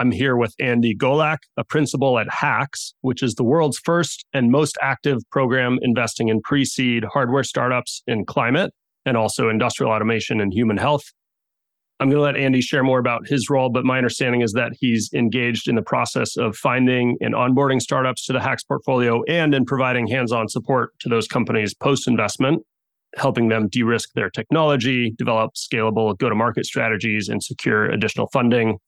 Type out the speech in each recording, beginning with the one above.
I'm here with Andy Gollach, a principal at HAX, which is the world's first and most active program investing in pre seed hardware startups in climate and also industrial automation and human health. I'm going to let Andy share more about his role, but my understanding is that he's engaged in the process of finding and onboarding startups to the HAX portfolio and in providing hands on support to those companies post investment, helping them de risk their technology, develop scalable go to market strategies, and secure additional funding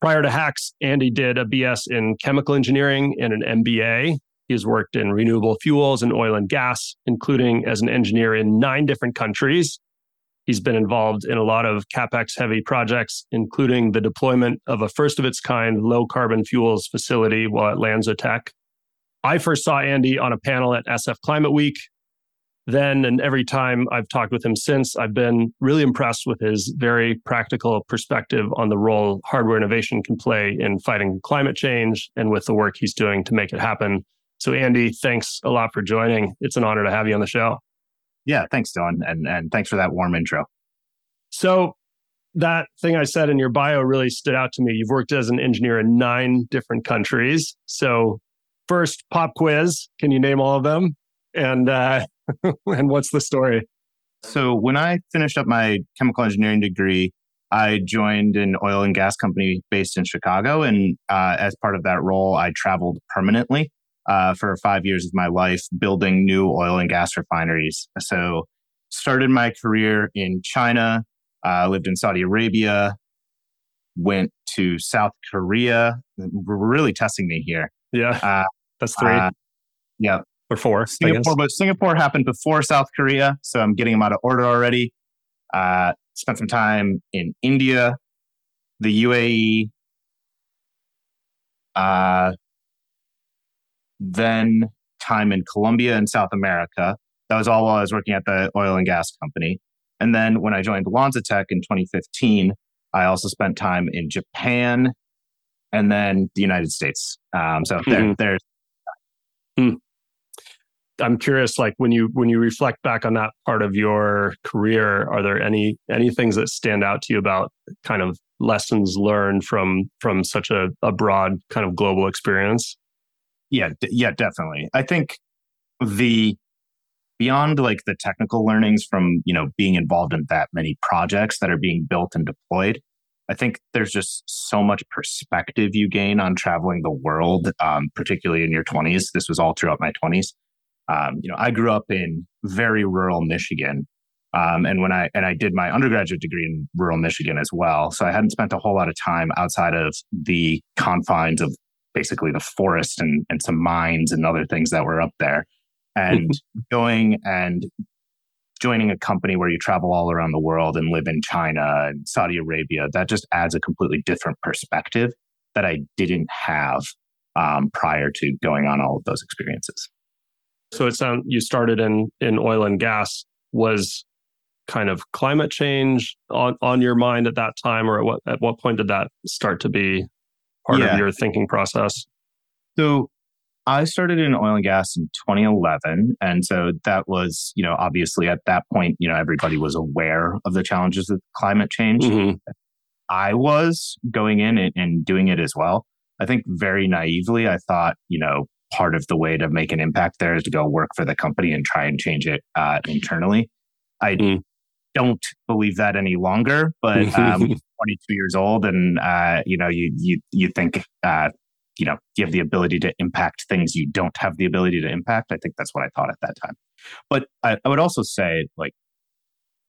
Prior to HAX, Andy did a BS in chemical engineering and an MBA. He's worked in renewable fuels and oil and gas, including as an engineer in nine different countries. He's been involved in a lot of capex heavy projects, including the deployment of a first of its kind low carbon fuels facility while at LanzaTech. I first saw Andy on a panel at SF Climate Week then and every time I've talked with him since, I've been really impressed with his very practical perspective on the role hardware innovation can play in fighting climate change and with the work he's doing to make it happen. So, Andy, thanks a lot for joining. It's an honor to have you on the show. Yeah, thanks, Dylan. And, and thanks for that warm intro. So, that thing I said in your bio really stood out to me. You've worked as an engineer in nine different countries. So, first, pop quiz. Can you name all of them? And uh, and what's the story? So when I finished up my chemical engineering degree, I joined an oil and gas company based in Chicago. And uh, as part of that role, I traveled permanently uh, for five years of my life building new oil and gas refineries. So started my career in China, uh, lived in Saudi Arabia, went to South Korea. We're really testing me here. Yeah, uh, that's three. Uh, yeah, or four. Singapore, but Singapore happened before South Korea, so I'm getting them out of order already. Uh, spent some time in India, the UAE, uh, then time in Colombia and South America. That was all while I was working at the oil and gas company. And then when I joined LanzaTech in 2015, I also spent time in Japan and then the United States. Um, so mm-hmm. there, there's. Mm. I'm curious, like when you when you reflect back on that part of your career, are there any any things that stand out to you about kind of lessons learned from from such a, a broad kind of global experience? Yeah, d- yeah, definitely. I think the beyond like the technical learnings from you know being involved in that many projects that are being built and deployed i think there's just so much perspective you gain on traveling the world um, particularly in your 20s this was all throughout my 20s um, you know, I grew up in very rural Michigan. Um, and when I and I did my undergraduate degree in rural Michigan as well, so I hadn't spent a whole lot of time outside of the confines of basically the forest and and some mines and other things that were up there. And going and joining a company where you travel all around the world and live in China and Saudi Arabia, that just adds a completely different perspective that I didn't have um, prior to going on all of those experiences. So it sounds you started in in oil and gas. Was kind of climate change on, on your mind at that time, or at what at what point did that start to be part yeah. of your thinking process? So I started in oil and gas in 2011. And so that was, you know, obviously at that point, you know, everybody was aware of the challenges of climate change. Mm-hmm. I was going in and, and, doing it as well. I think very naively, I thought, you know, part of the way to make an impact there is to go work for the company and try and change it uh, internally. I mm. don't believe that any longer, but um, 22 years old, and uh, you know, you you you think uh, you know you have the ability to impact things you don't have the ability to impact. I think that's what I thought at that time. But I, I would also say like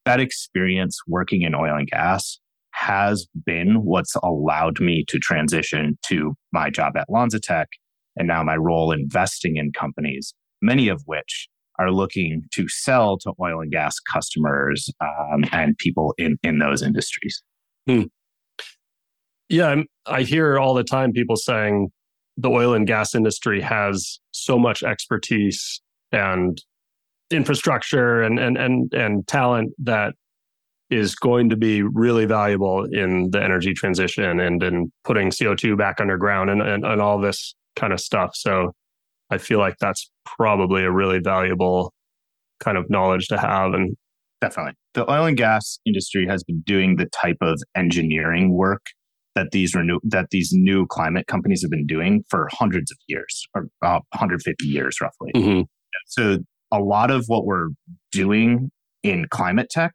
that experience working in oil and gas has been what's allowed me to transition to my job at LanzaTech and now my role investing in companies, many of which are looking to sell to oil and gas customers um, and people in, in those industries. Hmm. Yeah, I hear all the time people saying the oil and gas industry has so much expertise and infrastructure and and and and talent that is going to be really valuable in the energy transition and in putting CO2 back underground and, and, and all this kind of stuff. So I feel like that's probably a really valuable kind of knowledge to have. And definitely the oil and gas industry has been doing the type of engineering work that these renew that these new climate companies have been doing for hundreds of years or uh, 150 years roughly. Mm-hmm. So a lot of what we're doing in climate tech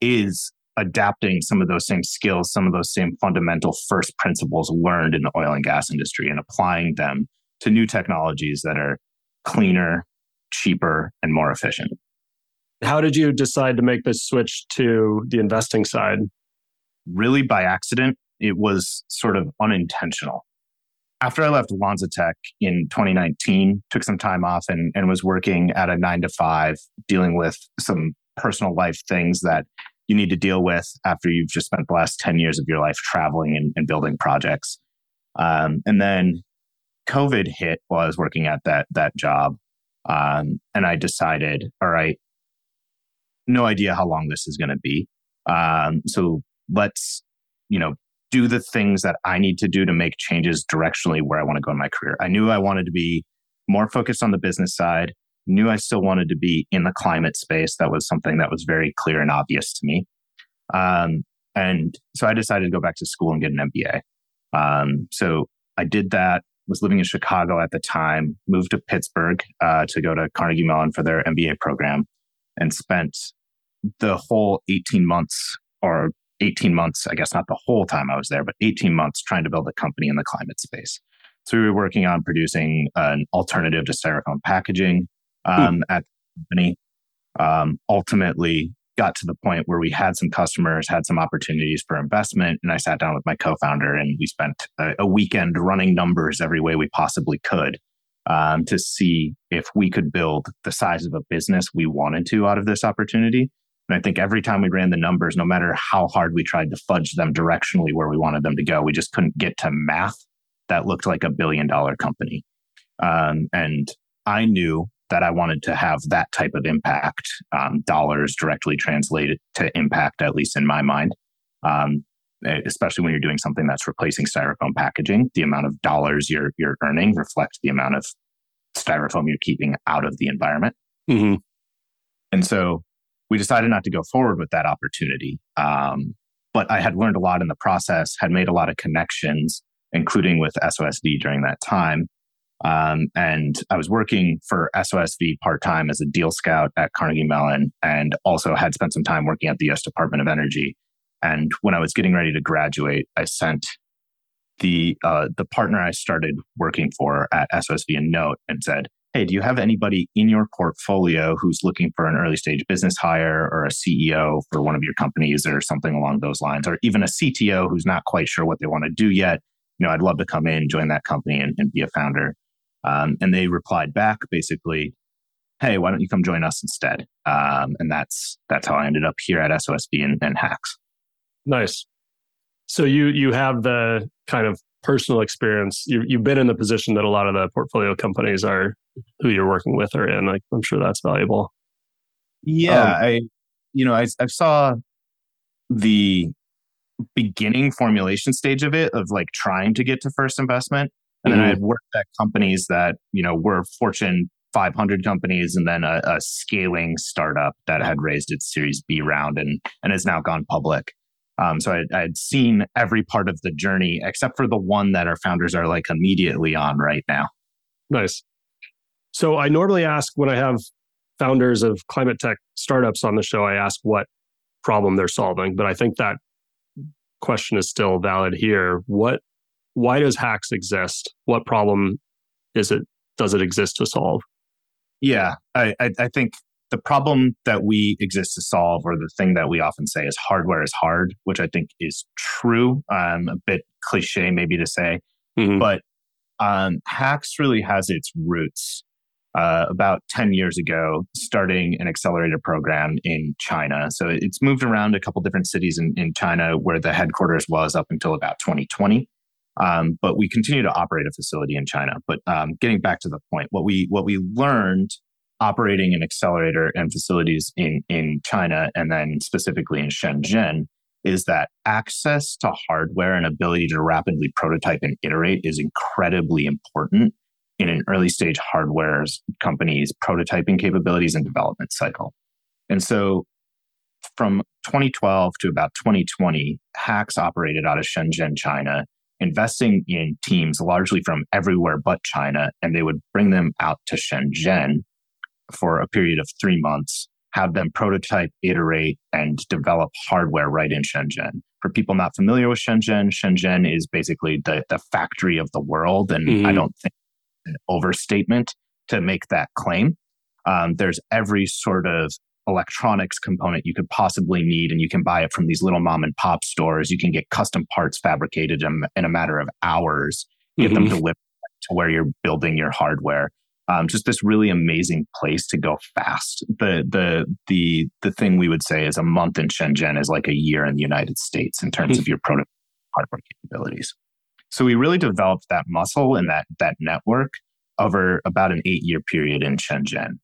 is adapting some of those same skills, some of those same fundamental first principles learned in the oil and gas industry and applying them to new technologies that are cleaner, cheaper, and more efficient. How did you decide to make this switch to the investing side? Really by accident. It was sort of unintentional. After I left LanzaTech in 2019, took some time off and, and was working at a nine to five, dealing with some personal life things that you need to deal with after you've just spent the last 10 years of your life traveling and, and building projects. Um, and then COVID hit while I was working at that that job. Um, and I decided, all right, no idea how long this is going to be. Um, so let's, you know, do the things that I need to do to make changes directionally where I want to go in my career. I knew I wanted to be more focused on the business side, knew I still wanted to be in the climate space. That was something that was very clear and obvious to me. Um, and so I decided to go back to school and get an MBA. Um, so I did that, was living in Chicago at the time, moved to Pittsburgh uh, to go to Carnegie Mellon for their MBA program, and spent the whole 18 months or 18 months, I guess not the whole time I was there, but 18 months trying to build a company in the climate space. So we were working on producing an alternative to styrofoam packaging um, hmm. at the company. Um, ultimately, got to the point where we had some customers, had some opportunities for investment, and I sat down with my co-founder and we spent a, a weekend running numbers every way we possibly could um, to see if we could build the size of a business we wanted to out of this opportunity. And I think every time we ran the numbers, no matter how hard we tried to fudge them directionally where we wanted them to go, we just couldn't get to math that looked like a billion dollar company. Um, and I knew that I wanted to have that type of impact, um, dollars directly translated to impact, at least in my mind. Um, especially when you're doing something that's replacing styrofoam packaging, the amount of dollars you're you're earning reflects the amount of styrofoam you're keeping out of the environment. Mm-hmm. And so we decided not to go forward with that opportunity. Um, but I had learned a lot in the process, had made a lot of connections, including with SOSV during that time. Um, and I was working for SOSV part time as a deal scout at Carnegie Mellon and also had spent some time working at the US Department of Energy. And when I was getting ready to graduate, I sent the uh, the partner I started working for at SOSV a note and said, Hey, do you have anybody in your portfolio who's looking for an early stage business hire or a CEO for one of your companies or something along those lines, or even a CTO who's not quite sure what they want to do yet? You know, I'd love to come in, join that company, and, and be a founder. Um, and they replied back basically, "Hey, why don't you come join us instead?" Um, and that's that's how I ended up here at SOSV and, and HAX. Nice. So you you have the kind of personal experience. You you've been in the position that a lot of the portfolio companies are who you're working with are in. Like I'm sure that's valuable. Yeah, um, I you know I I saw the beginning formulation stage of it of like trying to get to first investment and then I mm-hmm. had worked at companies that, you know, were Fortune 500 companies and then a, a, scaling startup that had raised its Series B round and, and has now gone public. Um, so I, had seen every part of the journey except for the one that our founders are like immediately on right now. Nice. So I normally ask when I have founders of climate tech startups on the show, I ask what problem they're solving. But I think that question is still valid here. What why does HAX exist? What problem is it does it exist to solve? Yeah, I, I, I think the problem that we exist to solve, or the thing that we often say is hardware is hard, which I think is true. Um, a bit cliche maybe to say, mm-hmm. but um, HAX really has its roots uh, about 10 years ago, starting an accelerator program in China. So it's moved around a couple different cities in, in China where the headquarters was up until about 2020. Um, but we continue to operate a facility in China. But um, getting back to the point, what we what we learned operating an accelerator and facilities in in China and then specifically in Shenzhen is that access to hardware and ability to rapidly prototype and iterate is incredibly important in an early stage hardware company's prototyping capabilities and development cycle. And so from 2012 to about 2020, HAX operated out of Shenzhen, China, investing in teams largely from everywhere but China, and they would bring them out to Shenzhen for a period of three months, have them prototype, iterate, and develop hardware right in Shenzhen. For people not familiar with Shenzhen, Shenzhen is basically the, the factory of the world. And mm-hmm. I don't think an overstatement to make that claim. Um, there's every sort of electronics component you could possibly need, and you can buy it from these little mom and pop stores. You can get custom parts fabricated in, in a matter of hours, get mm-hmm. them delivered to where you're building your hardware. Um, just this really amazing place to go fast. The the the the thing we would say is a month in Shenzhen is like a year in the United States in terms mm-hmm. of your prototype hardware capabilities. So we really developed that muscle and that that network over about an eight year period in Shenzhen.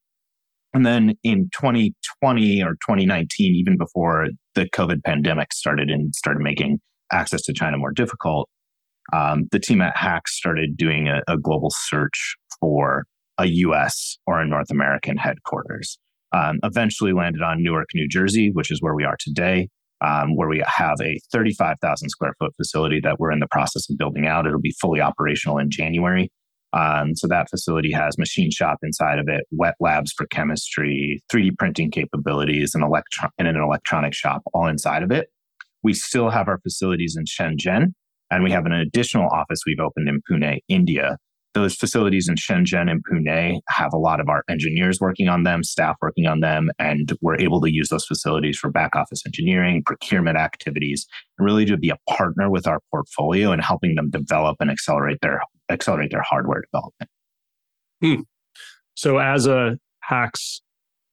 And then in 2020 or 2019, even before the COVID pandemic started and started making access to China more difficult, um, the team at HAX started doing a, a, global search for a US or a North American headquarters. Um, eventually landed on Newark, New Jersey, which is where we are today, um, where we have a 35,000 square foot facility that we're in the process of building out. It'll be fully operational in January. Um, so that facility has machine shop inside of it, wet labs for chemistry, 3D printing capabilities, and, electro- and an electronic shop all inside of it. We still have our facilities in Shenzhen, and we have an additional office we've opened in Pune, India. Those facilities in Shenzhen and Pune have a lot of our engineers working on them, staff working on them, and we're able to use those facilities for back office engineering, procurement activities, and really to be a partner with our portfolio and helping them develop and accelerate their accelerate their hardware development. Hmm. So, as a HAX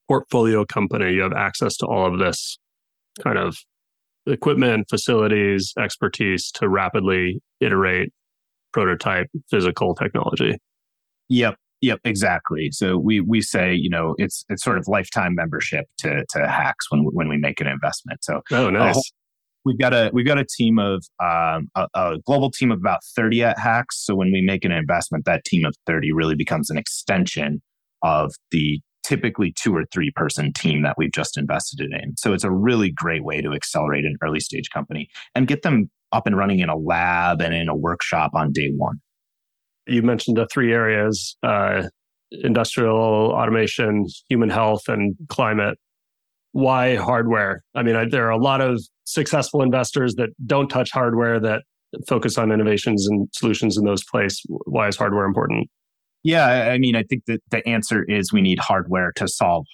portfolio company, you have access to all of this kind of equipment, facilities, expertise to rapidly iterate, prototype physical technology. Yep. Yep, exactly. So we we say you know it's it's sort of lifetime membership to to HAX when when we make an investment. So oh nice we've got a we've got a team of um, a, a, global team of about 30 at HAX. So when we make an investment that team of 30 really becomes an extension of the typically two or three person team that we've just invested in. So it's a really great way to accelerate an early stage company and get them up and running in a lab and in a workshop on day one. You mentioned the three areas uh, industrial automation human health and climate. Why hardware? I mean, I, there are a lot of successful investors that don't touch hardware that focus on innovations and solutions in those places. Why is hardware important? Yeah, I mean, I think that the answer is we need hardware to solve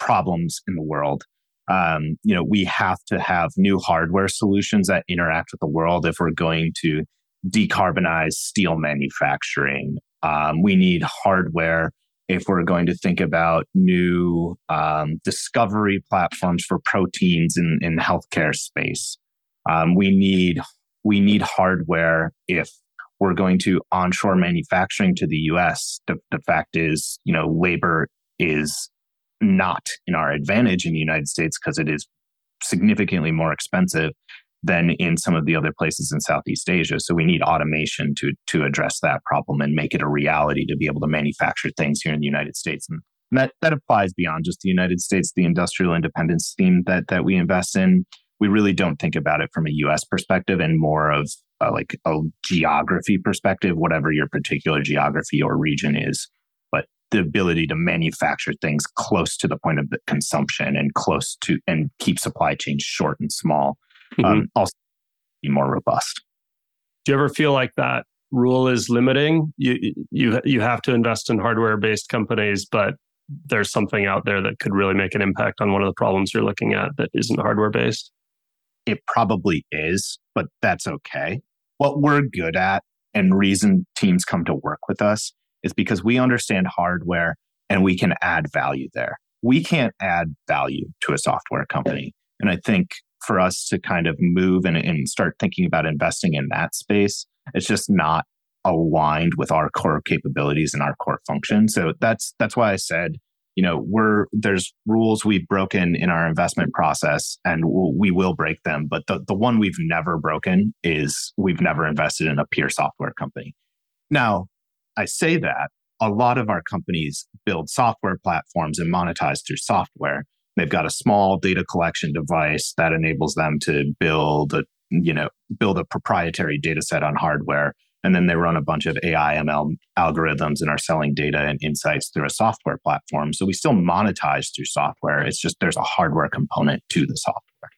problems in the world. Um, you know, we have to have new hardware solutions that interact with the world if we're going to decarbonize steel manufacturing. Um, we need hardware if we're going to think about new um, discovery platforms for proteins in, in healthcare space. Um, we need we need hardware if we're going to onshore manufacturing to the US. The, the fact is, you know, labor is not in our advantage in the United States because it is significantly more expensive than in some of the other places in Southeast Asia. So we need automation to to address that problem and make it a reality to be able to manufacture things here in the United States. And that that applies beyond just the United States, the industrial independence theme that that we invest in. We really don't think about it from a US perspective and more of like a geography perspective, whatever your particular geography or region is. But the ability to manufacture things close to the point of the consumption and close to and keep supply chains short and small mm-hmm. um, also be more robust. Do you ever feel like that rule is limiting? You you you have to invest in hardware based companies, but there's something out there that could really make an impact on one of the problems you're looking at that isn't hardware based. It probably is, but that's okay. What we're good at and reason teams come to work with us is because we understand hardware and we can add value there. We can't add value to a software company. And I think for us to kind of move and, and start thinking about investing in that space. It's just not aligned with our core capabilities and our core function. So that's that's why I said, you know, we're there's rules we've broken in our investment process, and we'll, we will break them. But the the one we've never broken is we've never invested in a pure software company. Now, I say that a lot of our companies build software platforms and monetize through software. They've got a small data collection device that enables them to build a, you know, build a proprietary data set on hardware. And then they run a bunch of AI ML algorithms and are selling data and insights through a software platform. So we still monetize through software. It's just there's a hardware component to the software.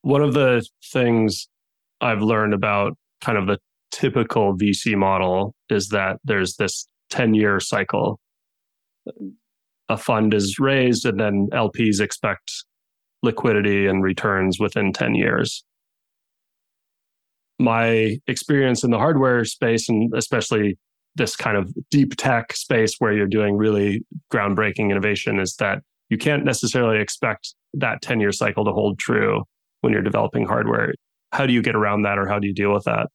One of the things I've learned about kind of the typical VC model is that there's this 10 year cycle. A fund is raised and then LPs expect liquidity and returns within 10 years. My experience in the hardware space, and especially this kind of deep tech space where you're doing really groundbreaking innovation, is that you can't necessarily expect that 10 year cycle to hold true when you're developing hardware. How do you get around that or how do you deal with that?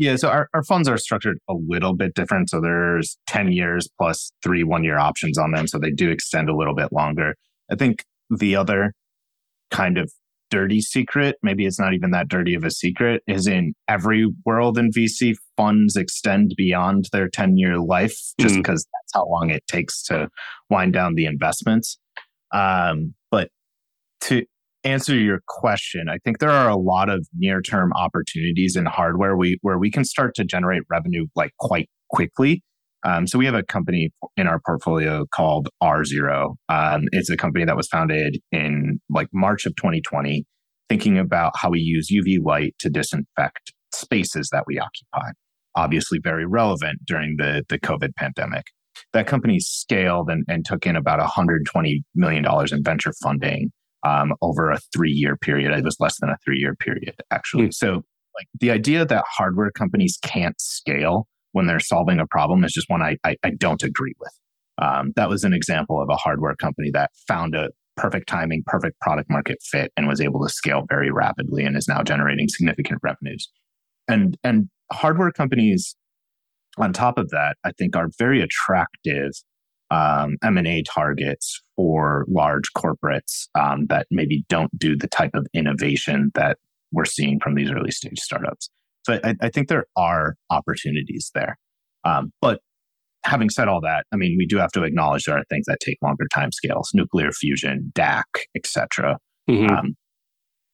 Yeah, so our, our funds are structured a little bit different. So there's 10 years plus three one year options on them. So they do extend a little bit longer. I think the other kind of dirty secret, maybe it's not even that dirty of a secret, is in every world in VC, funds extend beyond their 10 year life just mm. because that's how long it takes to wind down the investments. Um, but to answer your question, I think there are a lot of near term opportunities in hardware we, where we can start to generate revenue like quite quickly. Um, so we have a company in our portfolio called R0. Um, it's a company that was founded in like March of 2020, thinking about how we use UV light to disinfect spaces that we occupy. Obviously, very relevant during the, the COVID pandemic. That company scaled and, and took in about $120 million in venture funding um, over a three year period. It was less than a three year period, actually. Mm. So, like the idea that hardware companies can't scale when they're solving a problem is just one I, I, I don't agree with. Um, that was an example of a hardware company that found a perfect timing, perfect product market fit, and was able to scale very rapidly and is now generating significant revenues. And and hardware companies, on top of that, I think are very attractive um, M&A targets for large corporates um, that maybe don't do the type of innovation that we're seeing from these early stage startups. So I, I think there are opportunities there. Um, but having said all that, I mean, we do have to acknowledge there are things that take longer time scales, nuclear fusion, DAC, etc. Mm-hmm. Um,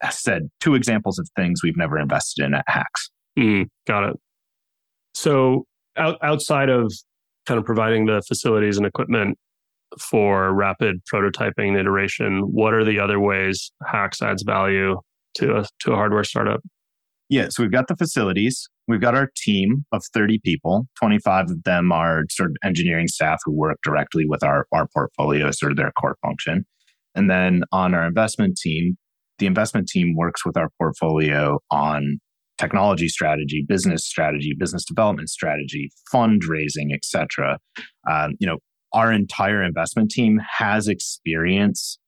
I said two examples of things we've never invested in at HAX. Mm, got it. So out, outside of kind of providing the facilities and equipment for rapid prototyping and iteration, what are the other ways HAX adds value to a, to a hardware startup? Yeah, so we've got the facilities. We've got our team of 30 people. 25 of them are sort of engineering staff who work directly with our, our portfolio, sort of their core function. And then on our investment team, the investment team works with our portfolio on technology strategy, business strategy, business development strategy, fundraising, etc. Um, you know, our entire investment team has experience.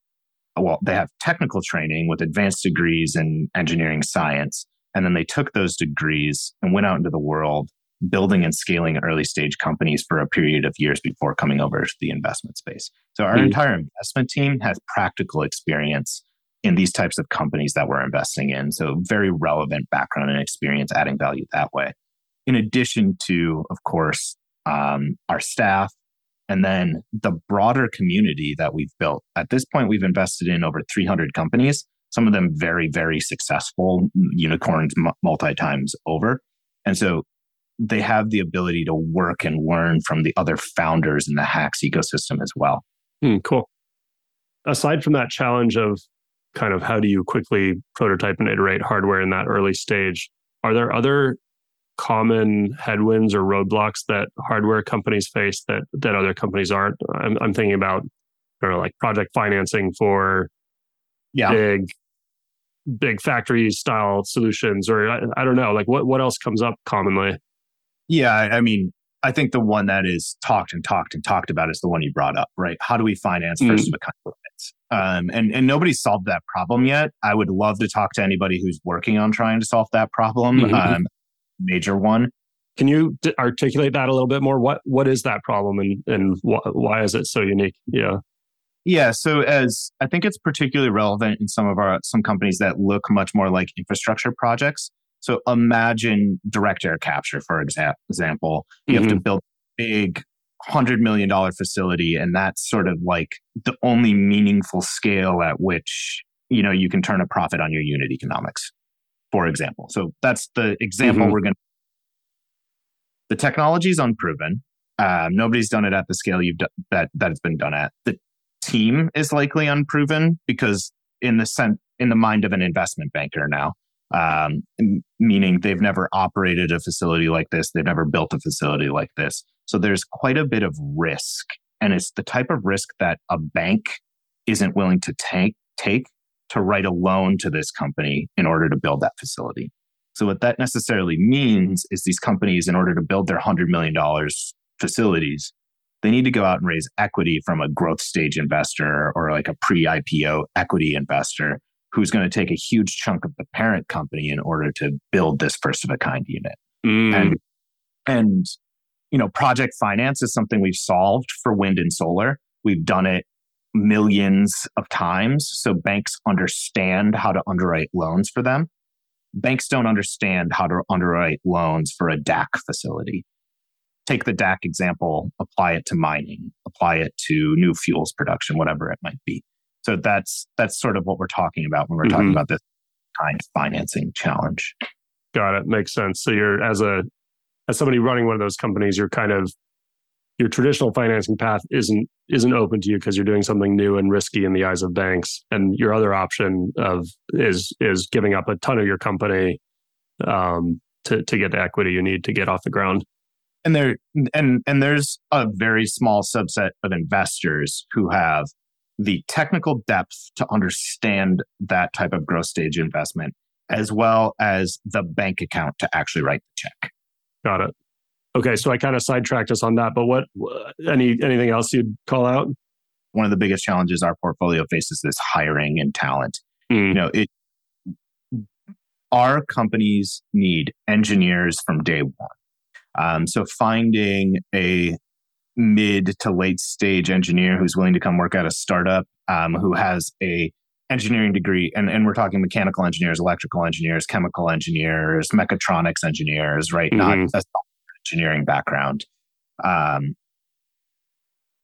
Well, they have technical training with advanced degrees in engineering science, and then they took those degrees and went out into the world building and scaling early stage companies for a period of years before coming over to the investment space. So our mm-hmm. entire investment team has practical experience in these types of companies that we're investing in. So, very relevant background and experience adding value that way. In addition to, of course, um, our staff and then the broader community that we've built. At this point, we've invested in over 300 companies, some of them very, very successful unicorns multi times over. And so they have the ability to work and learn from the other founders in the HAX ecosystem as well. Hmm, cool. Aside from that challenge of kind of how do you quickly prototype and iterate hardware in that early stage. Are there other common headwinds or roadblocks that hardware companies face that that other companies aren't? I'm, I'm thinking about, I know, like project financing for yeah. big big factory style solutions, or I, I don't know, like what what else comes up commonly? Yeah, I mean, I think the one that is talked and talked and talked about is the one you brought up, right? How do we finance mm. first of a kind limits? Um, and and nobody's solved that problem yet. I would love to talk to anybody who's working on trying to solve that problem. Mm-hmm. Um, major one. Can you d- articulate that a little bit more? What what is that problem and and wh- why is it so unique? Yeah. Yeah, so as I think it's particularly relevant in some of our some companies that look much more like infrastructure projects. So imagine direct air capture, for exa- example. You mm-hmm. have to mm-hmm. build a big hundred million dollar facility, and that's sort of like the only meaningful scale at which you know you can turn a profit on your unit economics, for example. So that's the example mm-hmm. we're going. to The technology is unproven. Um, nobody's done it at the scale you've done, that that it's been done at. The team is likely unproven because in the sense in the mind of an investment banker now um, meaning they've never operated a facility like this, they've never built a facility like this. So there's quite a bit of risk, and it's the type of risk that a bank isn't willing to take take to write a loan to this company in order to build that facility. So what that necessarily means is these companies, in order to build their hundred million dollars facilities, they need to go out and raise equity from a growth stage investor or like a pre-IPO equity investor who's going to take a huge chunk of the parent company in order to build this first of a kind unit. Mm. And and you know, project finance is something we've solved for wind and solar. We've done it millions of times. So banks understand how to underwrite loans for them. Banks don't understand how to underwrite loans for a DAC facility. Take the DAC example, apply it to mining, apply it to new fuels production, whatever it might be. So that's that's sort of what we're talking about when we're mm-hmm. talking about this kind of financing challenge. Got it. Makes sense. So you're as a as somebody running one of those companies, you're kind of your traditional financing path isn't isn't open to you because you're doing something new and risky in the eyes of banks. And your other option of is is giving up a ton of your company um, to to get the equity you need to get off the ground. And there and and there's a very small subset of investors who have the technical depth to understand that type of growth stage investment, as well as the bank account to actually write the check. Got it. Okay, so I kind of sidetracked us on that, but what any anything else you'd call out? One of the biggest challenges our portfolio faces is hiring and talent. Mm. You know, it our companies need engineers from day one. Um, so finding a mid to late stage engineer who's willing to come work at a startup um, who has a engineering degree and, and we're talking mechanical engineers electrical engineers chemical engineers mechatronics engineers right mm-hmm. not a engineering background um,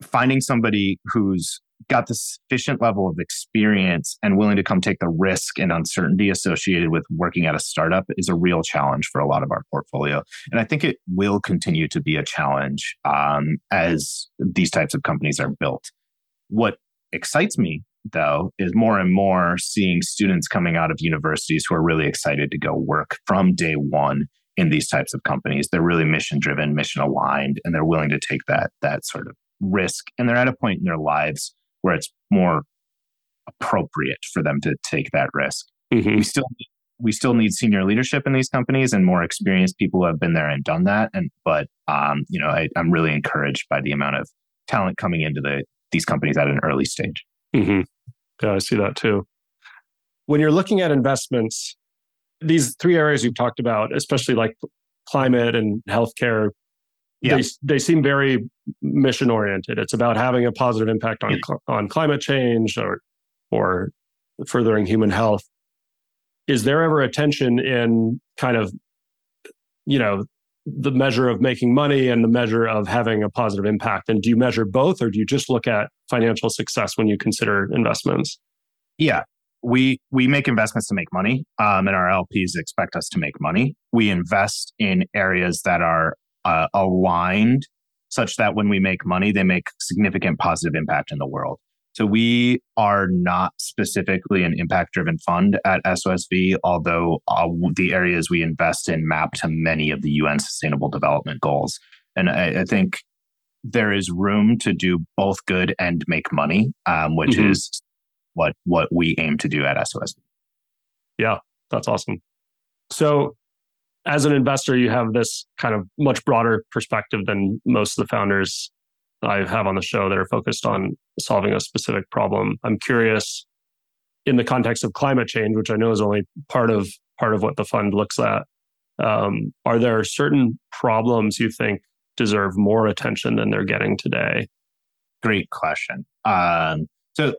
finding somebody who's got the sufficient level of experience and willing to come take the risk and uncertainty associated with working at a startup is a real challenge for a lot of our portfolio. And I think it will continue to be a challenge um, as these types of companies are built. What excites me, though, is more and more seeing students coming out of universities who are really excited to go work from day one in these types of companies. They're really mission driven, mission aligned, and they're willing to take that that sort of risk. And they're at a point in their lives where it's more appropriate for them to take that risk. Mm-hmm. We still we still need senior leadership in these companies and more experienced people who have been there and done that. And but um, you know, I, am really encouraged by the amount of talent coming into the these companies at an early stage. Mm-hmm. Yeah, I see that too. When you're looking at investments, these three areas you've talked about, especially like climate and healthcare, yeah. they they seem very mission oriented. It's about having a positive impact on on climate change or or furthering human health. Is there ever a tension in kind of you know the measure of making money and the measure of having a positive impact? And do you measure both, or do you just look at financial success when you consider investments? Yeah, we we make investments to make money, um, and our LPs expect us to make money. We invest in areas that are uh, aligned such that when we make money, they make significant positive impact in the world. So we are not specifically an impact driven fund at SOSV, although uh, the areas we invest in map to many of the UN sustainable development goals. And I, I think there is room to do both good and make money, um, which mm-hmm. is what, what we aim to do at SOSV. Yeah, that's awesome. So as an investor, you have this kind of much broader perspective than most of the founders I have on the show that are focused on solving a specific problem. I'm curious in the context of climate change, which I know is only part of part of what the fund looks at. Um, are there certain problems you think deserve more attention than they're getting today? Great question. Um, so,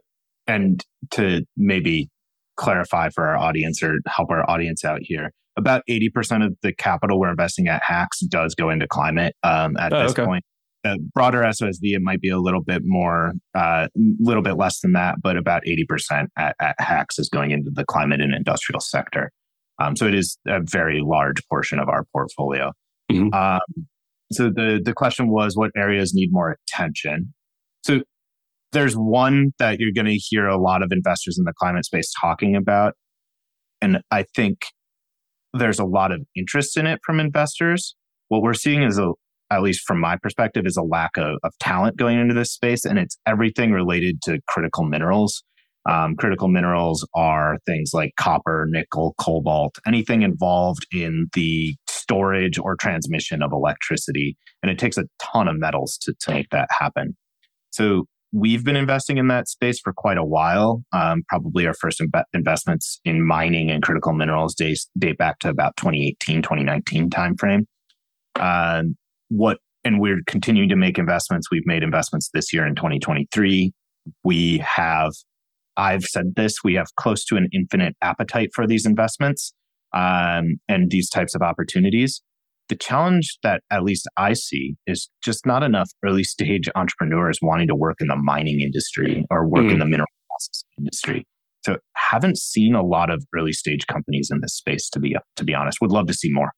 and to maybe clarify for our audience or help our audience out here, about 80% of the capital we're investing at HAX does go into climate um, at oh, this okay. point. The broader SOSV, it might be a little bit more, a uh, little bit less than that, but about 80% at, at HAX is going into the climate and industrial sector. Um, so it is a very large portion of our portfolio. Mm-hmm. Um, so the the question was, what areas need more attention? So there's one that you're going to hear a lot of investors in the climate space talking about, and I think there's a lot of interest in it from investors. What we're seeing is a at least from my perspective, is a lack of, of talent going into this space. And it's everything related to critical minerals. Um, critical minerals are things like copper, nickel, cobalt, anything involved in the storage or transmission of electricity. And it takes a ton of metals to, to make that happen. So we've been investing in that space for quite a while. Um, probably our first investments in mining and critical minerals days date back to about 2018, 2019 timeframe. Uh, what and we're continuing to make investments. We've made investments this year in 2023. We have I've said this, we have close to an infinite appetite for these investments um, and these types of opportunities. The challenge that at least I see is just not enough early stage entrepreneurs wanting to work in the mining industry or work mm. in the mineral processing industry. So haven't seen a lot of early stage companies in this space to be to be honest. Would love to see more.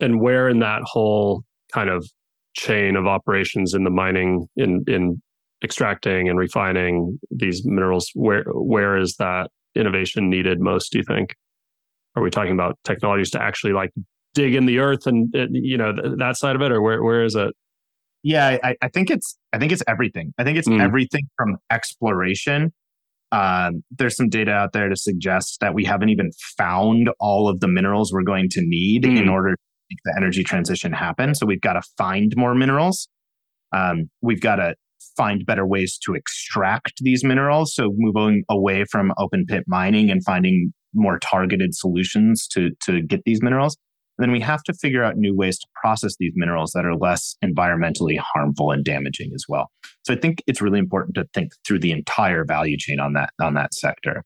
And where in that whole kind of chain of operations in the mining in in extracting and refining these minerals where where is that innovation needed most do you think are we talking about technologies to actually like dig in the earth and you know th- that side of it or where where is it yeah i, I think it's i think it's everything i think it's mm. everything from exploration um, there's some data out there to suggest that we haven't even found all of the minerals we're going to need mm. in order to make the energy transition happen so we've got to find more minerals um, we've got to find better ways to extract these minerals. So moving away from open pit mining and finding more targeted solutions to, to get these minerals. Then we have to figure out new ways to process these minerals that are less environmentally harmful and damaging as well. So I think it's really important to think through the entire value chain on that on that sector.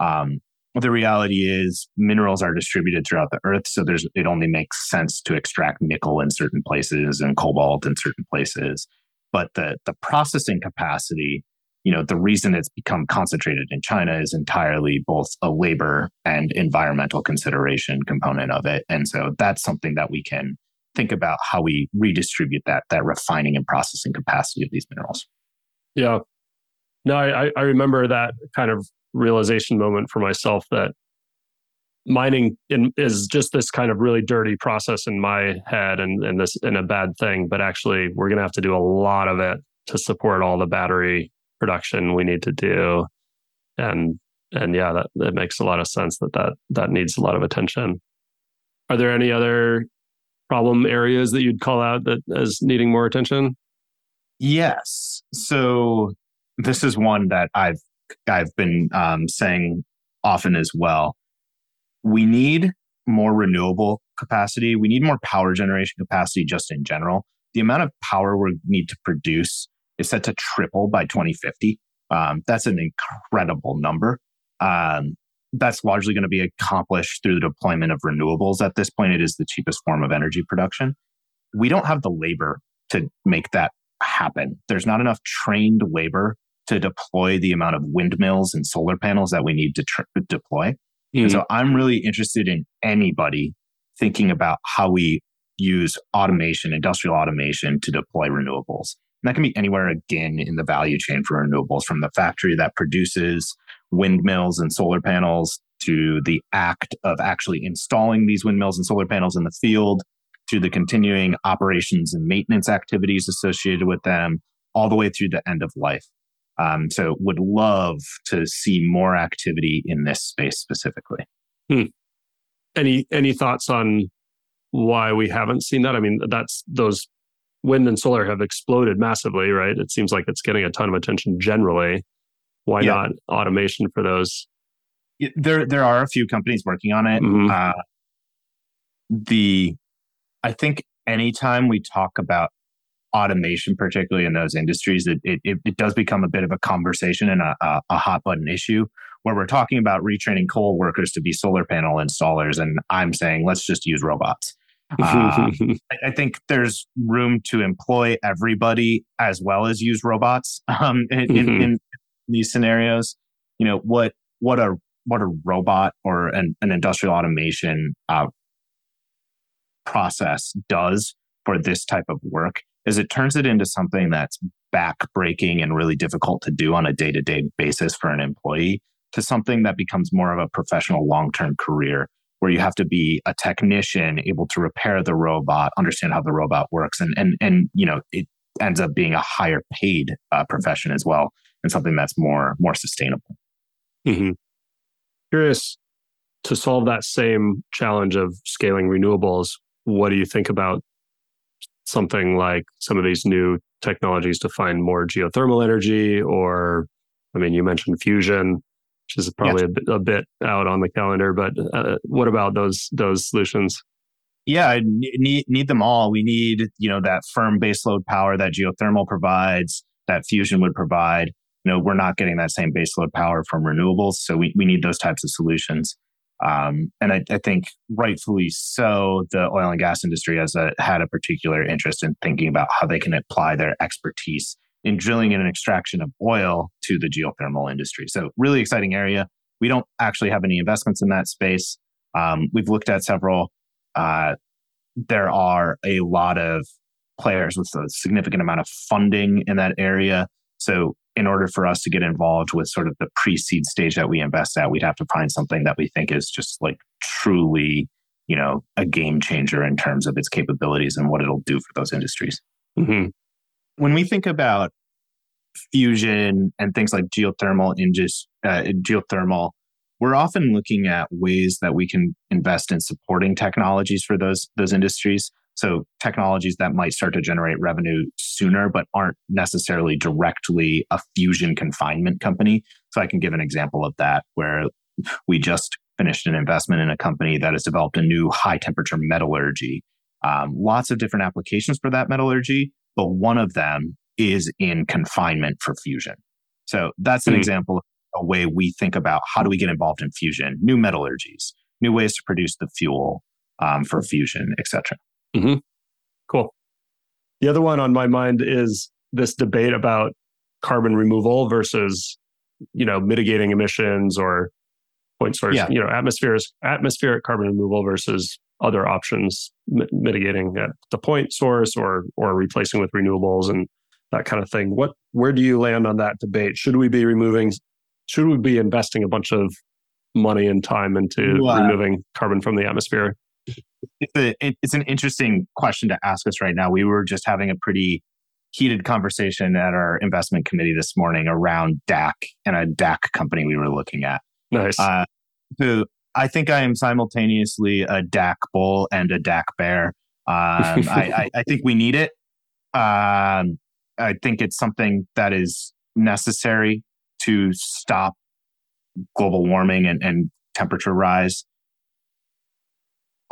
Um, the reality is minerals are distributed throughout the earth so there's it only makes sense to extract nickel in certain places and cobalt in certain places but the the processing capacity you know the reason it's become concentrated in china is entirely both a labor and environmental consideration component of it. And so that's something that we can think about how we redistribute that that refining and processing capacity of these minerals. Yeah. No i i remember that kind of realization moment for myself that mining in, is just this kind of really dirty process in my head and, and this in a bad thing but actually we're going to have to do a lot of it to support all the battery production we need to do. And and yeah that, that makes a lot of sense that that that needs a lot of attention. Are there any other problem areas that you'd call out that as needing more attention? Yes. So this is one that i've i've been um, saying often as well. We need more renewable capacity. We need more power generation capacity just in general. The amount of power we need to produce is set to triple by 2050. Um, that's an incredible number. Um, that's largely going to be accomplished through the deployment of renewables. At this point, it is the cheapest form of energy production. We don't have the labor to make that happen. There's not enough trained labor to deploy the amount of windmills and solar panels that we need to tr- deploy. Mm-hmm. so I'm really interested in anybody thinking about how we use automation, industrial automation to deploy renewables. And that can be anywhere again in the value chain for renewables from the factory that produces windmills and solar panels to the act of actually installing these windmills and solar panels in the field to the continuing operations and maintenance activities associated with them all the way through the end of life. Um, so would love to see more activity in this space specifically. Hmm. Any any thoughts on why we haven't seen that? I mean, that's those wind and solar have exploded massively, right? It seems like it's getting a ton of attention generally. Why yeah. not automation for those? There, there are a few companies working on it. Mm-hmm. Uh, the, I think anytime we talk about automation, particularly in those industries, it, it, it does become a bit of a conversation and a, a, a hot button issue where we're talking about retraining coal workers to be solar panel installers. And I'm saying, let's just use robots. Uh, I, think there's room to employ everybody as well as use robots um, in, mm-hmm. in, in, these scenarios. You know what what a what a robot or an, an industrial automation uh, process does for this type of work is it turns it into something that's backbreaking and really difficult to do on a day to day basis for an employee to something that becomes more of a professional long term career where you have to be a technician able to repair the robot understand how the robot works and and and you know it ends up being a higher paid uh, profession as well and something that's more more sustainable mm-hmm. curious to solve that same challenge of scaling renewables what do you think about something like some of these new technologies to find more geothermal energy or i mean you mentioned fusion which is probably yeah. a, bit, a, bit, out on the calendar but uh, what about those those solutions? Yeah need need them all. We need you know that firm baseload power that geothermal provides that fusion would provide. You know we're not getting that same baseload power from renewables so we, we need those types of solutions. Um, and I, I, think rightfully so, the oil and gas industry has a, had a particular interest in thinking about how they can apply their expertise in drilling and extraction of oil to the geothermal industry. So, really exciting area. We don't actually have any investments in that space. Um, we've looked at several. Uh, there are a lot of players with a significant amount of funding in that area. So in order for us to get involved with sort of the pre-seed stage that we invest at, we'd have to find something that we think is just like truly, you know, a game changer in terms of its capabilities and what it'll do for those industries. Mm-hmm. When we think about fusion and things like geothermal in just uh, geothermal, we're often looking at ways that we can invest in supporting technologies for those those industries. So technologies that might start to generate revenue sooner, but aren't necessarily directly a fusion confinement company. So I can give an example of that where we just finished an investment in a company that has developed a new high temperature metallurgy. Um, lots of different applications for that metallurgy, but one of them is in confinement for fusion. So that's an mm. example of a way we think about how do we get involved in fusion, new metallurgies, new ways to produce the fuel um, for fusion, etc. Mm-hmm. Cool. The other one on my mind is this debate about carbon removal versus, you know, mitigating emissions or point source, yeah. you know, atmospheric atmospheric carbon removal versus other options m- mitigating at the point source or or replacing with renewables and that kind of thing. What where do you land on that debate? Should we be removing should we be investing a bunch of money and time into wow. removing carbon from the atmosphere? it's, a, it's an interesting question to ask us right now. We were just having a pretty heated conversation at our investment committee this morning around DAC and a DAC company we were looking at. Nice. Uh, so I think I am simultaneously a DAC bull and a DAC bear. Um, I, I, I, think we need it. Um, I think it's something that is necessary to stop global warming and, and temperature rise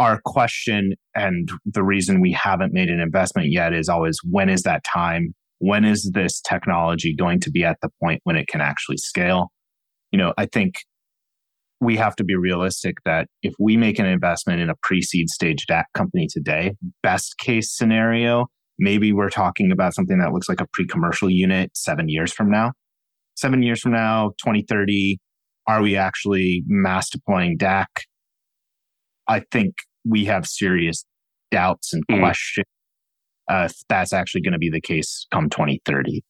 our question and the reason we haven't made an investment yet is always when is that time? When is this technology going to be at the point when it can actually scale? You know, I think we have to be realistic that if we make an investment in a pre-seed stage DAC company today, best case scenario, maybe we're talking about something that looks like a pre-commercial unit seven years from now. Seven years from now, 2030, are we actually mass deploying DAC? I think we have serious doubts and mm. questions uh, if that's actually going to be the case come 2030.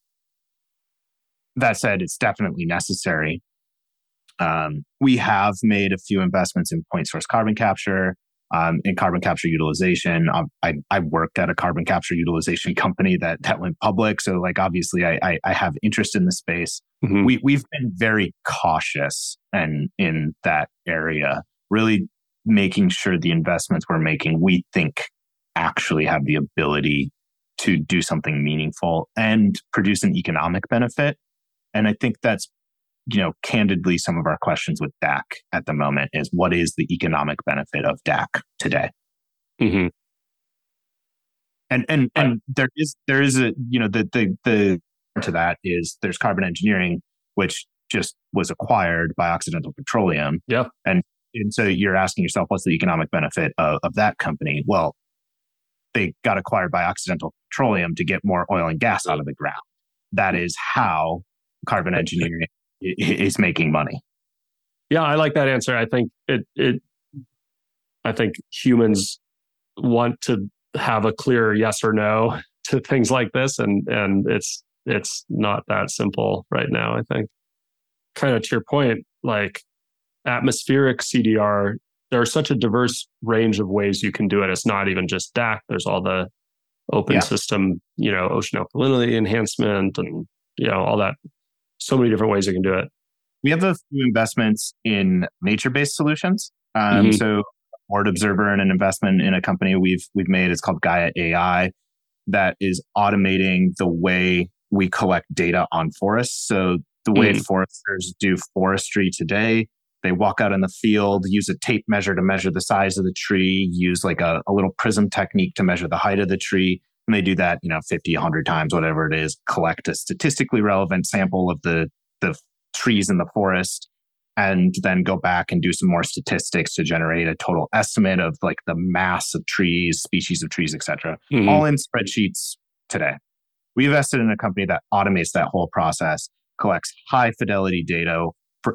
That said, it's definitely necessary. Um, we have made a few investments in point source carbon capture, um, in carbon capture utilization. Um, I, I, worked at a carbon capture utilization company that that went public, so like obviously I, I, I have interest in the space. Mm-hmm. We we've been very cautious and in that area, really making sure the investments we're making, we think actually have the ability to do something meaningful and produce an economic benefit. And I think that's, you know, candidly, some of our questions with DAC at the moment is what is the economic benefit of DAC today? Mm-hmm. And and and there is there is a you know the the the to that is there's carbon engineering, which just was acquired by Occidental Petroleum. Yeah. And and so you're asking yourself, what's the economic benefit of, of that company? Well, they got acquired by Occidental Petroleum to get more oil and gas out of the ground. That is how carbon engineering is making money. Yeah, I like that answer. I think it it I think humans want to have a clear yes or no to things like this and and it's it's not that simple right now, I think. Kind of to your point, like atmospheric CDR, there's such a diverse range of ways you can do it. It's not even just DAC. There's all the open yeah. system, you know, ocean alkalinity enhancement and, you know, all that. So many different ways you can do it. We have a few investments in nature-based solutions. Um, mm-hmm. So, Board Observer and an investment in a company we've we've made. It's called Gaia AI, that is automating the way we collect data on forests. So the way mm. foresters do forestry today they walk out in the field, use a tape measure to measure the size of the tree, use like a, a little prism technique to measure the height of the tree. And they do that, you know, 50, 100 times, whatever it is, collect a statistically relevant sample of the, the trees in the forest, and then go back and do some more statistics to generate a total estimate of like the mass of trees, species of trees, etc. Mm-hmm. All in spreadsheets today. We invested in a company that automates that whole process, collects high fidelity data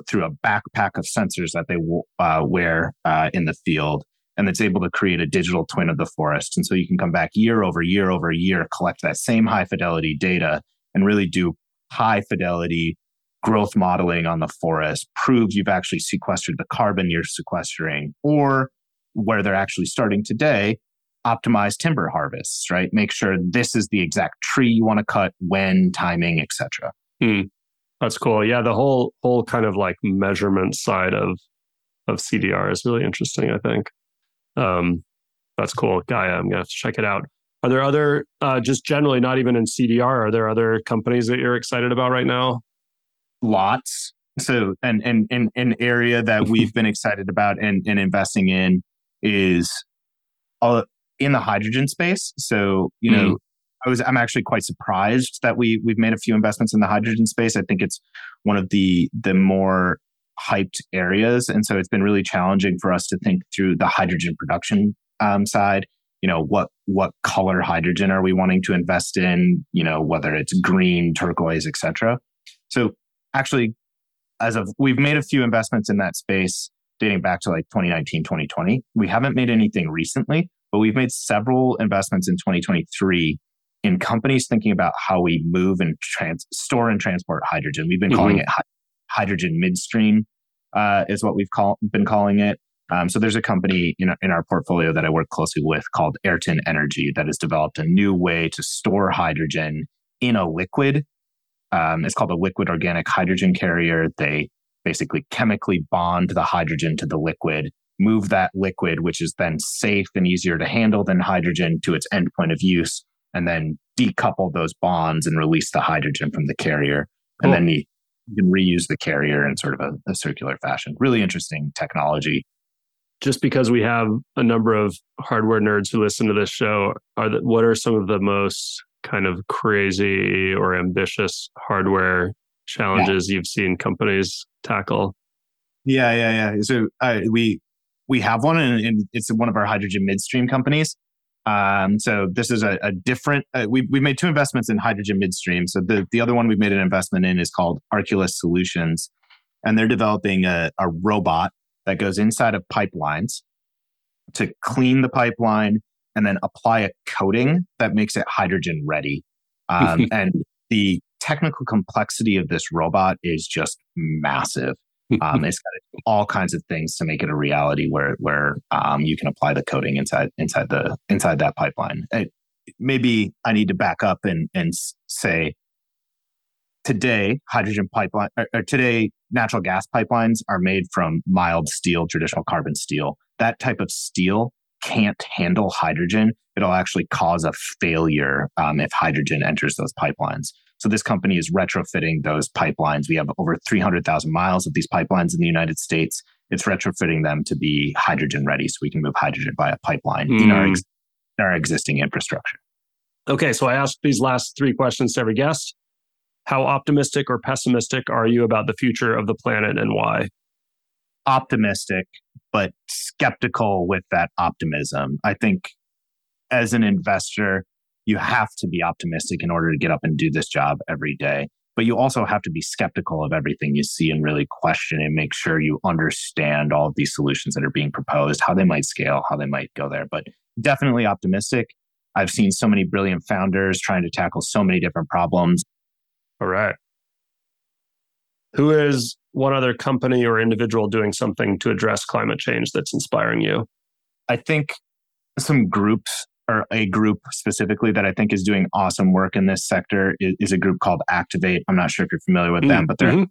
through a backpack of sensors that they uh, wear uh, in the field. And it's able to create a digital twin of the forest. And so you can come back year over year over year, collect that same high fidelity data and really do high fidelity growth modeling on the forest, prove you've actually sequestered the carbon you're sequestering, or where they're actually starting today, optimize timber harvests, right? Make sure this is the exact tree you want to cut, when, timing, etc. Hmm. That's cool. Yeah, the whole whole kind of like measurement side of of CDR is really interesting. I think. Um, that's cool, Gaia. I'm gonna have to check it out. Are there other, uh, just generally, not even in CDR, are there other companies that you're excited about right now? Lots. So, and and and an area that we've been excited about and, and investing in is all in the hydrogen space. So, you know, mm. I was I'm actually quite surprised that we we've made a few investments in the hydrogen space. I think it's one of the the more hyped areas, and so it's been really challenging for us to think through the hydrogen production um, side. You know what what color hydrogen are we wanting to invest in? You know whether it's green, turquoise, etc. So actually, as of we've made a few investments in that space dating back to like 2019, 2020. We haven't made anything recently, but we've made several investments in 2023 in companies thinking about how we move and trans- store and transport hydrogen. We've been mm-hmm. calling it hydrogen midstream, uh, is what we've call- been calling it. Um, so there's a company in, in our portfolio that I work closely with called Ayrton Energy that has developed a new way to store hydrogen in a liquid. Um, it's called a liquid organic hydrogen carrier. They basically chemically bond the hydrogen to the liquid, move that liquid, which is then safe and easier to handle than hydrogen, to its end point of use and then decouple those bonds and release the hydrogen from the carrier. Cool. And then you, you, can reuse the carrier in sort of a, a circular fashion. Really interesting technology. Just because we have a number of hardware nerds who listen to this show, are the, what are some of the most kind of crazy or ambitious hardware challenges yeah. you've seen companies tackle? Yeah, yeah, yeah. So uh, we we have one, and, and it's one of our hydrogen midstream companies. Um, so this is a, a different. Uh, we we made two investments in hydrogen midstream. So the the other one we've made an investment in is called Arculus Solutions, and they're developing a, a robot that goes inside of pipelines to clean the pipeline and then apply a coating that makes it hydrogen ready. Um, and the technical complexity of this robot is just massive. Um, it's got all kinds of things to make it a reality where where um, you can apply the coating inside inside the inside that pipeline. It, maybe I need to back up and and say today hydrogen pipeline or, or today natural gas pipelines are made from mild steel, traditional carbon steel. that type of steel can't handle hydrogen, it'll actually cause a failure um, if hydrogen enters those pipelines. So this company is retrofitting those pipelines. We have over 300,000 miles of these pipelines in the United States. It's retrofitting them to be hydrogen ready so we can move hydrogen via a pipeline mm. in, our hmm. ex- in our existing infrastructure. Okay, so I asked these last three questions to every guest. How optimistic or pessimistic are you about the future of the planet and why? Optimistic, but skeptical with that optimism. I think as an investor, you have to be optimistic in order to get up and do this job every day. But you also have to be skeptical of everything you see and really question and make sure you understand all of these solutions that are being proposed, how they might scale, how they might go there. But definitely optimistic. I've seen so many brilliant founders trying to tackle so many different problems. All right. Who is one other company or individual doing something to address climate change that's inspiring you? I think some groups or a group specifically that I think is doing awesome work in this sector is, is a group called Activate. I'm not sure if you're familiar with mm-hmm. them, but they're mm-hmm. an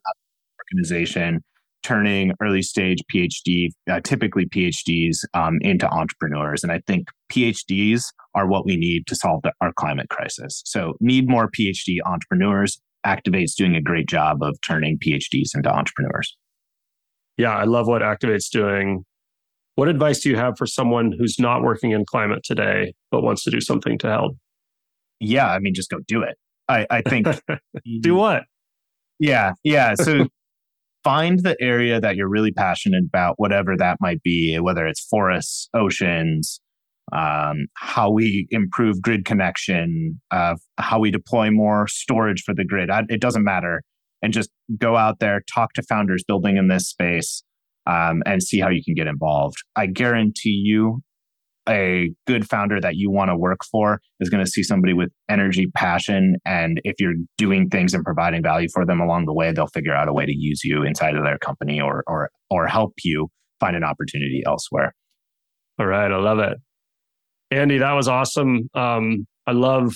organization turning early stage PhD, uh, typically PhDs, um, into entrepreneurs. And I think PhDs are what we need to solve the, our climate crisis. So, need more PhD entrepreneurs. Activate's doing a great job of turning PhDs into entrepreneurs. Yeah, I love what Activate's doing. What advice do you have for someone who's not working in climate today, but wants to do something to help? Yeah, I mean, just go do it. I, I think. do what? Yeah, yeah. So find the area that you're really passionate about, whatever that might be, whether it's forests, oceans, um, how we improve grid connection, uh, how we deploy more storage for the grid. I, it doesn't matter. And just go out there, talk to founders building in this space, um, and see how you can get involved. I guarantee you, a good founder that you want to work for is going to see somebody with energy, passion, and if you're doing things and providing value for them along the way, they'll figure out a way to use you inside of their company or or or help you find an opportunity elsewhere. All right, I love it, Andy. That was awesome. Um, I love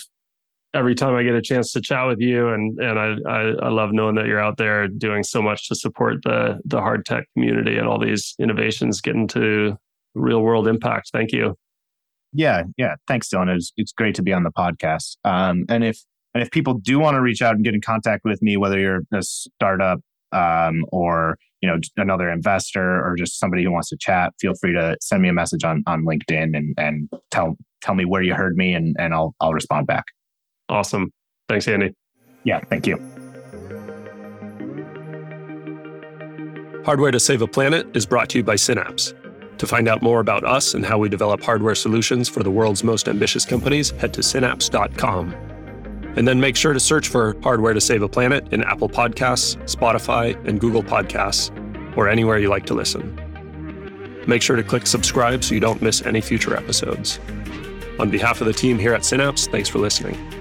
every time I get a chance to chat with you, and and I, I, I love knowing that you're out there doing so much to support the the hard tech community and all these innovations getting to real world impact. Thank you. Yeah, yeah. Thanks, Dylan. It's it's great to be on the podcast. Um, and if and if people do want to reach out and get in contact with me, whether you're a startup um, or you know another investor or just somebody who wants to chat, feel free to send me a message on on LinkedIn and and tell tell me where you heard me, and and I'll I'll respond back. Awesome. Thanks, Andy. Yeah, thank you. Hardware to Save a Planet is brought to you by Synapse. To find out more about us and how we develop hardware solutions for the world's most ambitious companies, head to synapse.com. And then make sure to search for Hardware to Save a Planet in Apple Podcasts, Spotify, and Google Podcasts, or anywhere you like to listen. Make sure to click subscribe so you don't miss any future episodes. On behalf of the team here at Synapse, thanks for listening.